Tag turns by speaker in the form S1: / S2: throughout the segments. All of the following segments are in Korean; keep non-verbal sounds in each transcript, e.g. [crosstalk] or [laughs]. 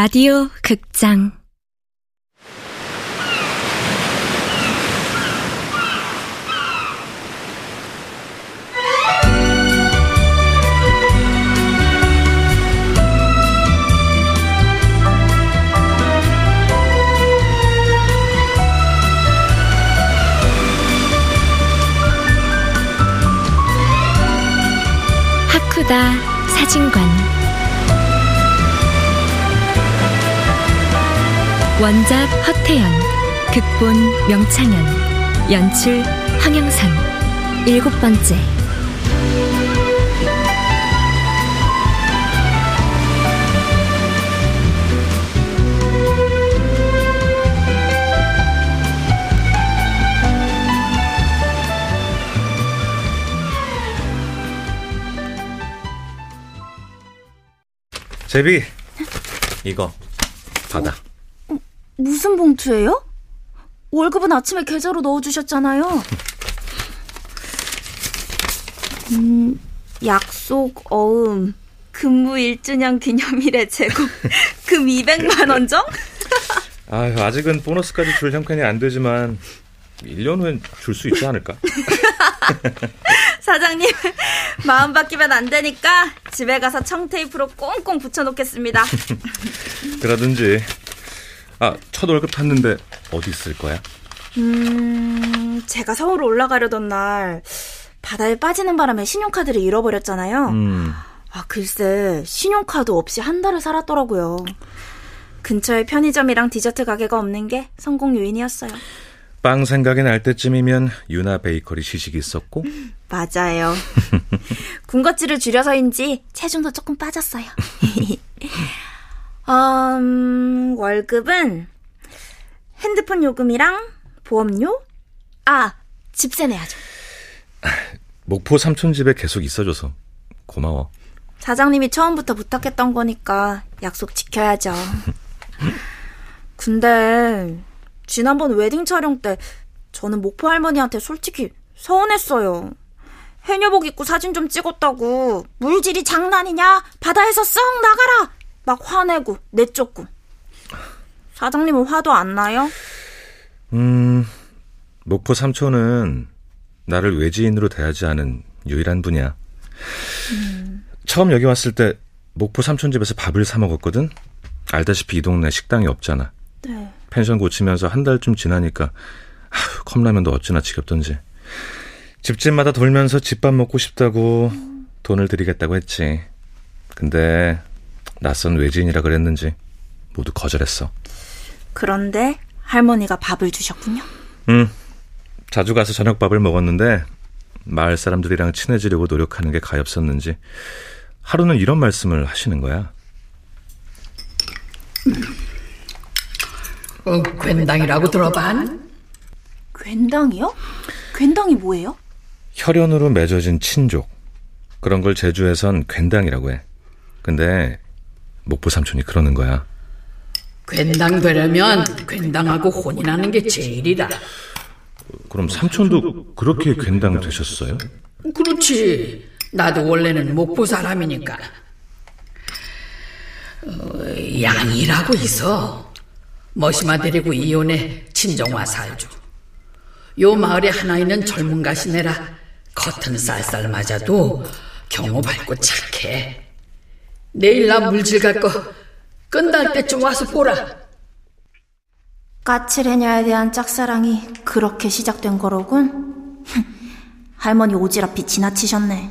S1: 라디오 극장. 하쿠다 사진관 원작 허태연, 극본 명창현, 연출 황영선, 일곱 번째.
S2: 제비, 이거 받아.
S3: 무슨 봉투예요? 월급은 아침에 계좌로 넣어주셨잖아요. 음, 약속, 어음, 근무 1주년 기념일에 제공, 금 200만 원 정? [laughs]
S2: 아유, 아직은 보너스까지 줄 형편이 안 되지만, 1년 후엔 줄 수 있지 않을까? [laughs]
S3: 사장님, 마음 바뀌면 안 되니까 집에 가서 청테이프로 꽁꽁 붙여놓겠습니다. [laughs]
S2: 그러든지. 아, 첫 월급 탔는데 어디 있을 거야?
S3: 음, 제가 서울 올라가려던 날 바다에 빠지는 바람에 신용카드를 잃어버렸잖아요. 음. 아, 글쎄, 신용카드 없이 한 달을 살았더라고요. 근처에 편의점이랑 디저트 가게가 없는 게 성공 요인이었어요.
S2: 빵 생각이 날 때쯤이면 유나 베이커리 시식이 있었고? [laughs]
S3: 맞아요. [laughs] 군것질을 줄여서인지 체중도 조금 빠졌어요. [laughs] 음, 월급은 핸드폰 요금이랑 보험료? 아, 집세 내야죠.
S2: 목포 삼촌 집에 계속 있어줘서 고마워.
S3: 사장님이 처음부터 부탁했던 거니까 약속 지켜야죠. [laughs] 근데 지난번 웨딩 촬영 때 저는 목포 할머니한테 솔직히 서운했어요. 해녀복 입고 사진 좀 찍었다고 물질이 장난이냐? 바다에서 썩 나가라! 막 화내고 내쫓고. 사장님은 화도 안 나요?
S2: 음, 목포 삼촌은 나를 외지인으로 대하지 않은 유일한 분이야. 음. 처음 여기 왔을 때 목포 삼촌 집에서 밥을 사 먹었거든. 알다시피 이 동네 식당이 없잖아. 네. 펜션 고치면서 한 달쯤 지나니까 아휴, 컵라면도 어찌나 지겹던지. 집집마다 돌면서 집밥 먹고 싶다고 음. 돈을 드리겠다고 했지. 근데 낯선 외지인이라 그랬는지 모두 거절했어.
S3: 그런데 할머니가 밥을 주셨군요.
S2: 응. 자주 가서 저녁밥을 먹었는데 마을 사람들이랑 친해지려고 노력하는 게 가엾었는지 하루는 이런 말씀을 하시는 거야.
S4: 어, 괜당이라고 들어반?
S3: 괜당이요? 괜당이 뭐예요?
S2: 혈연으로 맺어진 친족. 그런 걸 제주에선 괜당이라고 해. 근데 목포 삼촌이 그러는 거야.
S4: 괜당 되려면 괜당하고 혼인하는 게 제일이다.
S2: 그럼 삼촌도 그렇게 괜당 되셨어요?
S4: 그렇지. 나도 원래는 목포 사람이니까. 어, 양이라고 있어. 머시마 데리고 이혼해 친정와 살죠. 요 마을에 하나 있는 젊은 가시네라 겉은 쌀쌀 맞아도 경호 밝고 착해. 내일 나 물질 갈 거 끝날 때쯤 와서 보라.
S3: 까칠해냐에 대한 짝사랑이 그렇게 시작된 거로군. [laughs] 할머니 오지랖이 지나치셨네.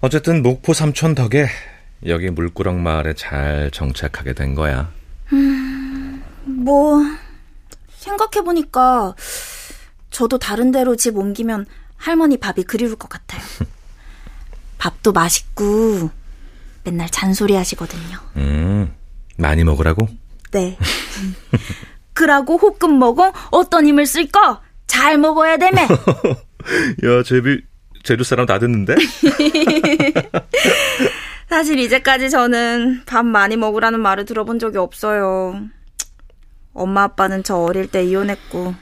S2: 어쨌든 목포 삼촌 덕에 여기 물구렁 마을에 잘 정착하게 된 거야.
S3: 음, 뭐 생각해 보니까 저도 다른 데로 집 옮기면 할머니 밥이 그리울 것 같아요. [laughs] 밥도 맛있고 맨날 잔소리 하시거든요.
S2: 음, 많이 먹으라고?
S3: 네. [laughs] 그러고 호끔 먹어 어떤 힘을 쓸까? 잘 먹어야 되매. [laughs]
S2: 야, 제비 제주 사람 다 듣는데? [laughs]
S3: 사실 이제까지 저는 밥 많이 먹으라는 말을 들어본 적이 없어요. 엄마 아빠는 저 어릴 때 이혼했고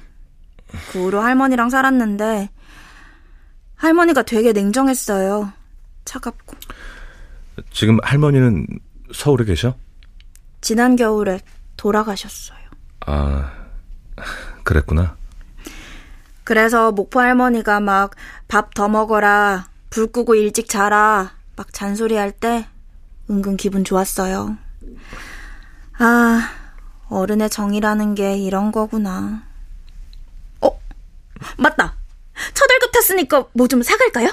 S3: 그 후로 할머니랑 살았는데 할머니가 되게 냉정했어요. 차갑고.
S2: 지금 할머니는 서울에 계셔?
S3: 지난 겨울에 돌아가셨어요.
S2: 아, 그랬구나.
S3: 그래서 목포 할머니가 막 밥 더 먹어라, 불 끄고 일찍 자라, 막 잔소리할 때 은근 기분 좋았어요. 아, 어른의 정이라는 게 이런 거구나. 어, 맞다. 첫월급 탔으니까 뭐 좀 사갈까요?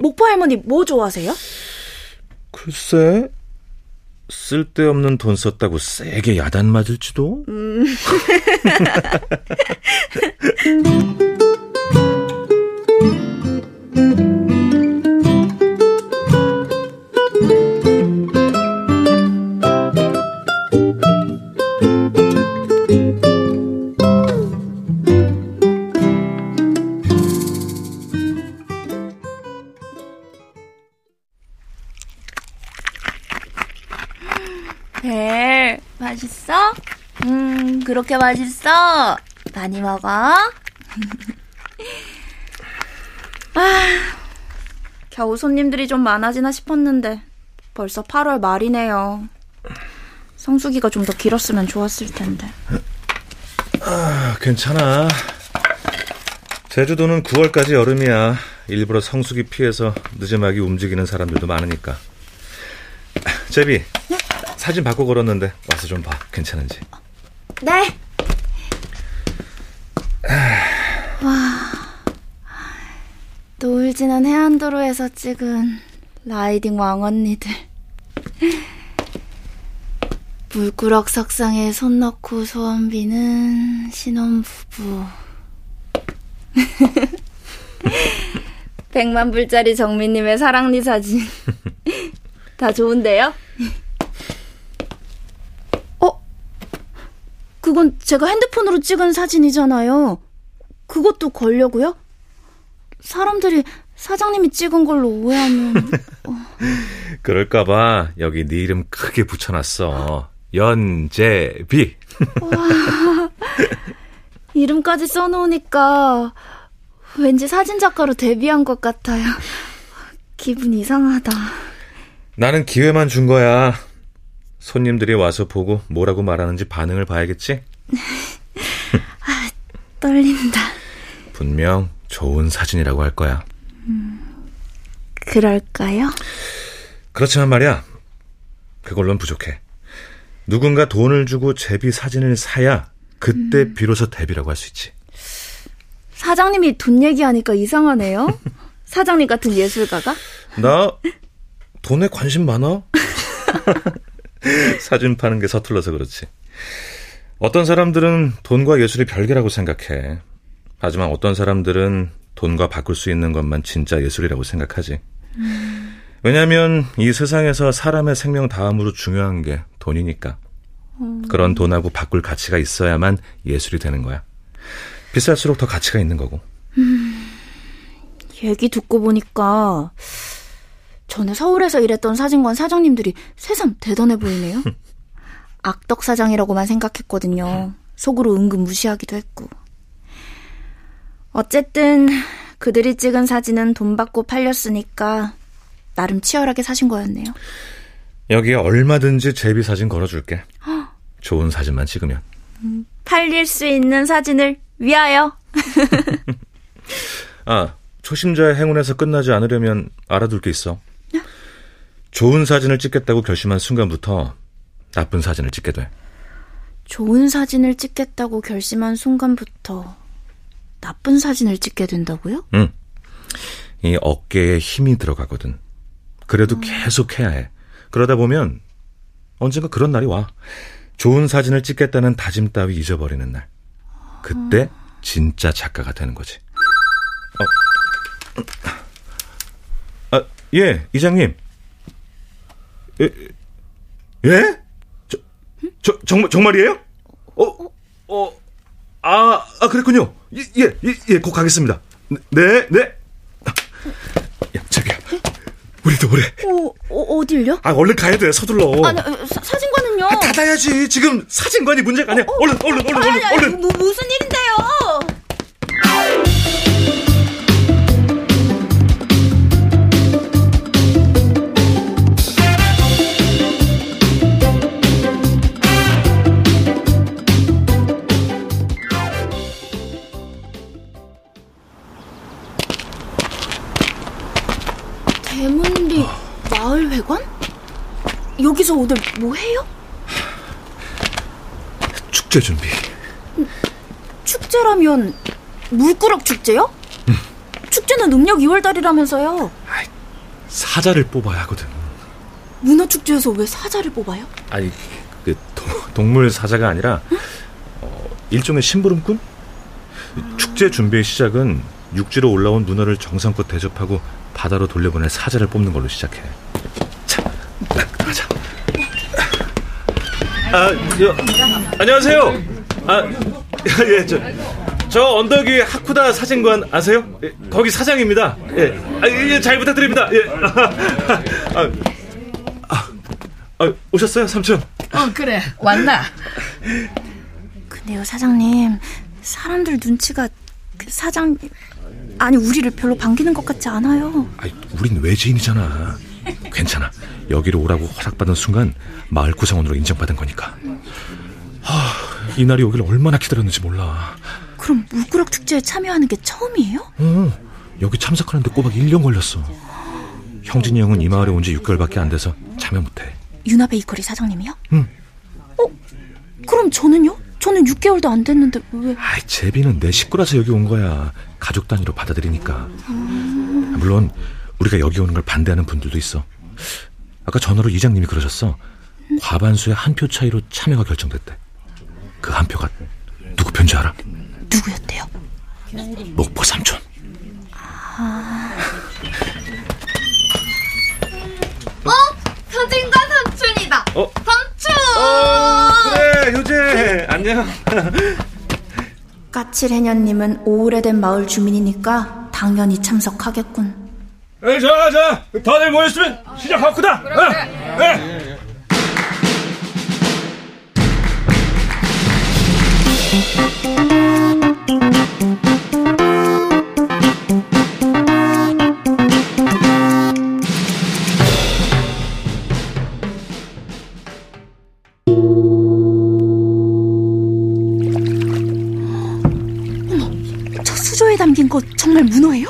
S3: 목포 할머니 뭐 좋아하세요?
S2: 글쎄, 쓸데없는 돈 썼다고 세게 야단 맞을지도?
S3: 벨, [laughs] [laughs] 그렇게 맛있어? 많이 먹어? [laughs] 아, 겨우 손님들이 좀 많아지나 싶었는데 벌써 8월 말이네요. 성수기가 좀 더 길었으면 좋았을 텐데.
S2: 아, 괜찮아. 제주도는 9월까지 여름이야. 일부러 성수기 피해서 늦음하게 움직이는 사람들도 많으니까. 제비, 사진 바꿔 걸었는데 와서 좀 봐. 괜찮은지.
S3: 네. 와, 노을 지난 해안도로에서 찍은 라이딩 왕언니들. 물구럭 석상에 손 넣고 소원 비는 신혼부부. [laughs] 백만 불짜리 정민님의 사랑니 사진. [laughs] 다 좋은데요? 그건 제가 핸드폰으로 찍은 사진이잖아요. 그것도 걸려고요? 사람들이 사장님이 찍은 걸로 오해하면 [laughs]
S2: 그럴까봐 여기 네 이름 크게 붙여놨어. 연재비.
S3: 이름까지 써놓으니까 왠지 사진 작가로 데뷔한 것 같아요. 기분 이상하다.
S2: 나는 기회만 준 거야. 손님들이 와서 보고 뭐라고 말하는지 반응을 봐야겠지? [laughs]
S3: 떨린다.
S2: 분명 좋은 사진이라고 할 거야.
S3: 그럴까요?
S2: 그렇지만 말이야. 그걸로는 부족해. 누군가 돈을 주고 제비 사진을 사야 그때 비로소 데뷔라고 할 수 있지.
S3: 사장님이 돈 얘기하니까 이상하네요. [laughs] 사장님 같은 예술가가?
S2: 나 돈에 관심 많아? [laughs] [laughs] 사진 파는 게 서툴러서 그렇지. 어떤 사람들은 돈과 예술이 별개라고 생각해. 하지만 어떤 사람들은 돈과 바꿀 수 있는 것만 진짜 예술이라고 생각하지. 왜냐하면 이 세상에서 사람의 생명 다음으로 중요한 게 돈이니까. 그런 돈하고 바꿀 가치가 있어야만 예술이 되는 거야. 비쌀수록 더 가치가 있는 거고.
S3: 얘기 듣고 보니까 전에 서울에서 일했던 사진관 사장님들이 새삼 대단해 보이네요. [laughs] 악덕 사장이라고만 생각했거든요. 속으로 은근 무시하기도 했고. 어쨌든 그들이 찍은 사진은 돈 받고 팔렸으니까 나름 치열하게 사신 거였네요.
S2: 여기에 얼마든지 제비 사진 걸어줄게. [gasps] 좋은 사진만 찍으면.
S3: 팔릴 수 있는 사진을 위하여. [laughs]
S2: 아, 초심자의 행운에서 끝나지 않으려면 알아둘 게 있어. 좋은 사진을 찍겠다고 결심한 순간부터 나쁜 사진을 찍게 돼.
S3: 좋은 사진을 찍겠다고 결심한 순간부터 나쁜 사진을 찍게 된다고요?
S2: 응. 이 어깨에 힘이 들어가거든. 그래도 계속 해야 해. 그러다 보면 언젠가 그런 날이 와. 좋은 사진을 찍겠다는 다짐 따위 잊어버리는 날. 그때 진짜 작가가 되는 거지. 어. 아, 예, 이장님. 예? 예? 저, 저, 정말, 정말이에요? 어, 어, 아, 아, 그랬군요. 예, 예, 예, 예, 곧 가겠습니다. 네, 네. 야, 자기야. 우리도 그래.
S3: 어, 어 어딜요?
S2: 아, 얼른 가야 돼. 서둘러.
S3: 아니, 어, 사, 사진관은요?
S2: 아, 닫아야지. 지금 사진관이 문제가 아니야. 얼른, 얼른, 얼른, 얼른,
S3: 아니, 아니,
S2: 얼른.
S3: 뭐, 무슨 일인데 여기서 오늘 뭐 해요?
S2: 축제 준비.
S3: 축제라면 물꾸럭 축제요?
S2: 응.
S3: 축제는 음력 2월달이라면서요.
S2: 사자를 뽑아야 하거든.
S3: 문어 축제에서 왜 사자를 뽑아요?
S2: 아니, 그 도, 동물 사자가 아니라 응? 어, 일종의 심부름꾼? 음. 축제 준비의 시작은 육지로 올라온 문어를 정성껏 대접하고 바다로 돌려보낼 사자를 뽑는 걸로 시작해. 자, 가자. 아, 여, 안녕하세요. 아, [laughs] 예, 저, 저 언덕 위 하쿠다 사진관 아세요? 예, 거기 사장입니다. 예, 아, 예, 잘 부탁드립니다. 예. [laughs] 아, 아, 아, 오셨어요, 삼촌?
S4: 어, 그래. 왔나?
S3: 근데요, 사장님. 사람들 눈치가 그 사장 아니 우리를 별로 반기는 것 같지 않아요.
S2: 아니, 우린 외지인이잖아. 괜찮아. 여기로 오라고 허락받은 순간 마을 구성원으로 인정받은 거니까. 하, 이날이 오길 얼마나 기다렸는지 몰라.
S3: 그럼 물구럭 축제에 참여하는 게 처음이에요?
S2: 어, 여기 참석하는데 꼬박 1년 걸렸어. 형진이 형은 이 마을에 온 지 6개월밖에 안 돼서 참여 못해.
S3: 유나 베이커리 사장님이요?
S2: 응.
S3: 어? 그럼 저는요? 저는 6개월도 안 됐는데 왜?
S2: 아이, 제비는 내 식구라서 여기 온 거야. 가족 단위로 받아들이니까. 음... 물론 우리가 여기 오는 걸 반대하는 분들도 있어. 아까 전화로 이장님이 그러셨어. 음? 과반수의 한 표 차이로 참여가 결정됐대. 그 한 표가 누구 표인지 알아?
S3: 누구였대요?
S2: 목포 삼촌.
S3: 아...
S5: 어? 사진과 삼촌이다.
S2: 어?
S5: 삼촌.
S2: 어, 그래 효재 안녕.
S3: 까칠해녀님은 오래된 마을 주민이니까 당연히 참석하겠군.
S6: 에, 자, 자, 다들 모였으면 시작하구나. 그래, 그래. 어, 에.
S3: 담긴 거 정말 문어예요?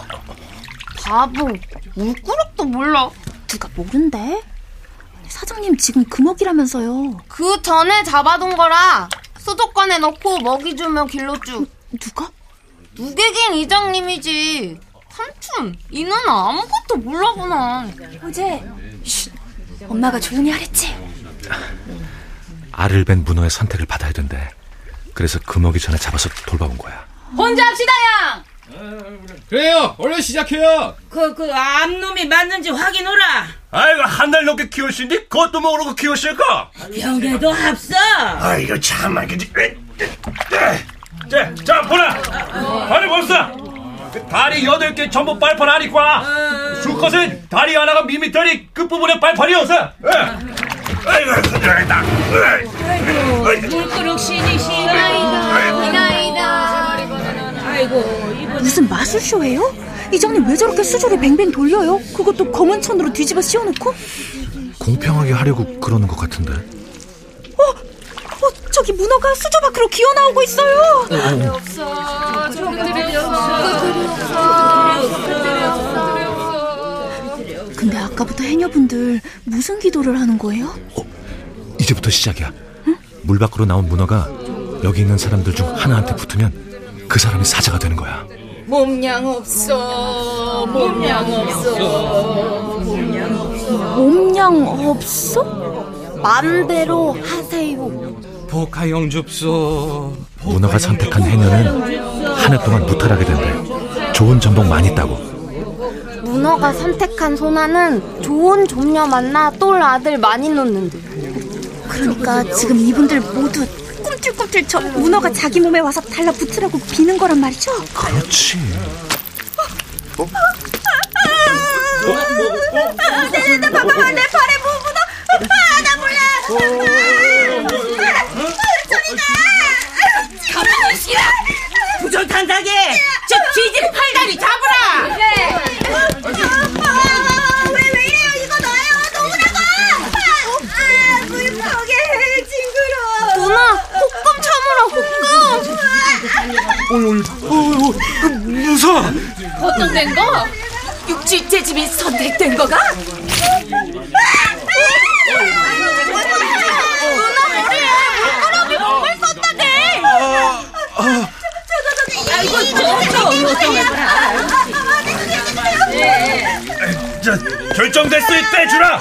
S5: 바보, 물꾸락도 몰라.
S3: 누가 모른대? 사장님 지금 금옥이라면서요.
S5: 그 전에 잡아둔 거라. 수족관에 넣고 먹이 주면 길로 쭉.
S3: 누가?
S5: 누개긴 이장님이지. 삼촌, 이 누나 아무것도 몰라구나.
S3: 어제 엄마가 조용히 하랬지.
S2: 알을 벤 문어의 선택을 받아야 된대. 그래서 금오기 전에 잡아서 돌봐온 거야.
S7: 혼자 합시다, 양!
S6: 그래요. 얼른 시작해요.
S7: 그, 그, 암놈이 맞는지 확인하라.
S6: 아이고, 한 달 넘게 키우신디 그것도 먹으라고 키우실까?
S7: 병에도 합서.
S6: 아이고, 참, 알겠지. 자, 자, 보라. 다리 봅시다. 다리 여덟 개 전부 빨판 아니까. 수컷은 다리 하나가 미미터리 끝 부분에 빨판이어서. 아이고, 큰일이다.
S7: 아이고, 물그릇 신이
S5: 시나이
S3: 무슨 마술쇼예요? 이장님 왜 저렇게 수조를 뱅뱅 돌려요? 그것도 검은 천으로 뒤집어 씌워놓고?
S2: 공평하게 하려고 그러는 것 같은데.
S3: 어, 어 저기 문어가 수조 밖으로 기어 나오고 있어요.
S5: 없어, 들이 없어.
S3: 근데 아까부터 해녀분들 무슨 기도를 하는 거예요?
S2: 어, 이제부터 시작이야. 응? 물 밖으로 나온 문어가 여기 있는 사람들 중 하나한테 붙으면 그 사람이 사자가 되는 거야.
S7: 몸량 없어. 몸량 없어. 몸량 없어.
S3: 몸량 없어? 마음대로 하세요.
S6: 복하영 줍소.
S2: 문어가 선택한 해녀는 한 해 동안 무탈하게 된대. 좋은 전복 많이 따고.
S5: 문어가 선택한 소나는 좋은 종녀 만나 똘 아들 많이 놓는데.
S3: 그러니까 지금 이분들 모두 꿈틀꿈틀 저 문어가 자기 몸에 와서 달라붙으라고 비는 거란 말이죠?
S2: 그렇지.
S3: 어? 어? 내, 내, 봐봐, 내 발에 뭐 묻어. 아, 나 몰라. 저리 가.
S7: 가만히 있으라. 부족한다게. 저 뒤집 팔다리 잡으
S3: 어이, 어이,
S2: 어 무사.
S7: 어떤 된 거? 육지째 집이 선택된 거가?
S6: 아이고 자, 결정됐으니 빼주라.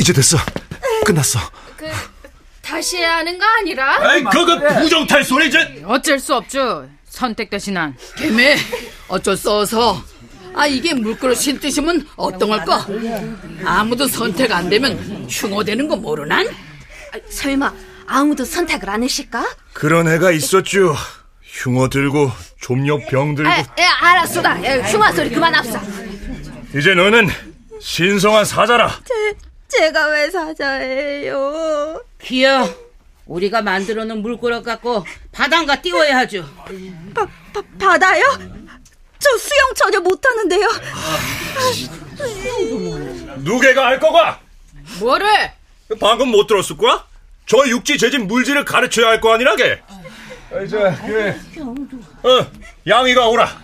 S8: 이제 됐어. 끝났어.
S9: 다시 해야 하는 거 아니라?
S6: 아이, 그거 부정탈 소리지!
S9: 어쩔 수 없죠. 선택되신 한.
S4: 개매 어쩔 수 없어. 아 이게 물그릇 신뜻이면 어떤 걸까? 아무도 선택 안 되면 흉어되는 거 모르난?
S5: 설마 아무도 선택을 안 하실까?
S6: 그런 애가 있었죠. 흉어 들고, 좀요 병 들고.
S5: 에, 에 알았소다. 흉화 소리 그만 합사.
S6: 이제 너는 신성한 사자라.
S3: 제 가 왜 사자예요?
S7: 귀여. 우리가 만들어 놓은 물그릇 갖고 바닷가 띄워야 하죠.
S3: 바, 바, 바다요? 저 수영 전혀 못하는데요.
S6: 누개가 알 거가?
S9: 뭐를?
S6: 방금 못 들었을 거야? 저 육지 재진 물질을 가르쳐야 할 거 아니라게. 이제 그, 어, 양이가 오라.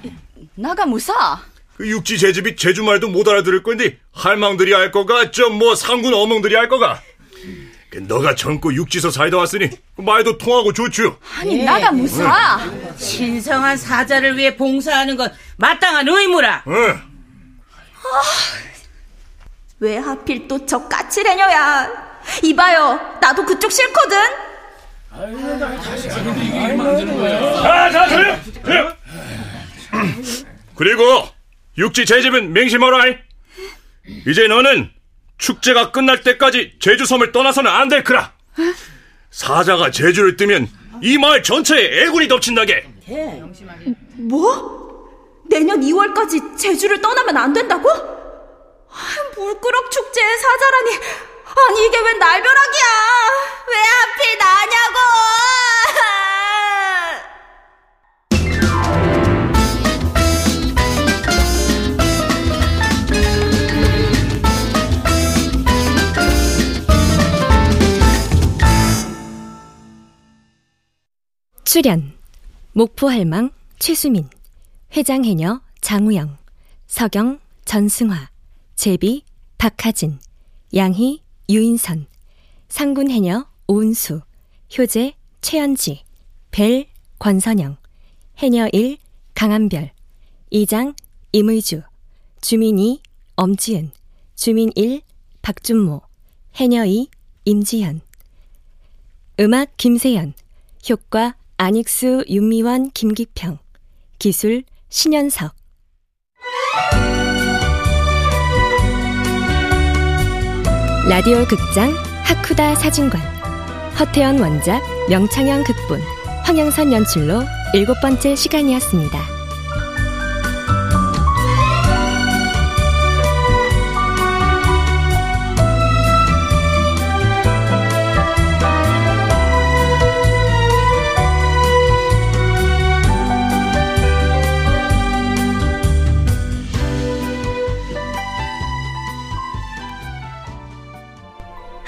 S9: 나가 무사.
S6: 그 육지 재집이 제주 말도 못 알아들을 건데 할망들이 할 거가 좀 뭐 상군 어멍들이 할 거가. 그 너가 젊고 육지서 살다 왔으니 그 말도 통하고 좋죠.
S9: 아니 나가 무사.
S7: 신성한 사자를 위해 봉사하는 건 마땅한 의무라.
S6: 응.
S3: 왜 하필 또 저 까칠해녀야? 이봐요, 나도 그쪽 싫거든.
S6: 자, 자, 조용! 조용! 그리고 육지 재집은 맹심하라. 이제 너는 축제가 끝날 때까지 제주 섬을 떠나서는 안 될 거라. 사자가 제주를 뜨면 이 마을 전체에 애군이 덮친다게.
S3: 뭐? 내년 2월까지 제주를 떠나면 안 된다고? 아, 물끄럭 축제의 사자라니. 아니 이게 웬 날벼락이야? 왜 하필 나냐고?
S1: 출연 목포할망 최수민 회장해녀 장우영 서경 전승화 제비 박하진 양희 유인선 상군해녀 오은수 효재 최연지 벨 권선영 해녀 1 강한별 이장 임의주 주민 2 엄지은 주민 1 박준모 해녀 2 임지현. 음악 김세연 효과 안익수, 윤미원, 김기평. 기술 신현석. 라디오 극장 하쿠다 사진관. 허태연 원작 명창현 극본. 황영선 연출로 일곱 번째 시간이었습니다.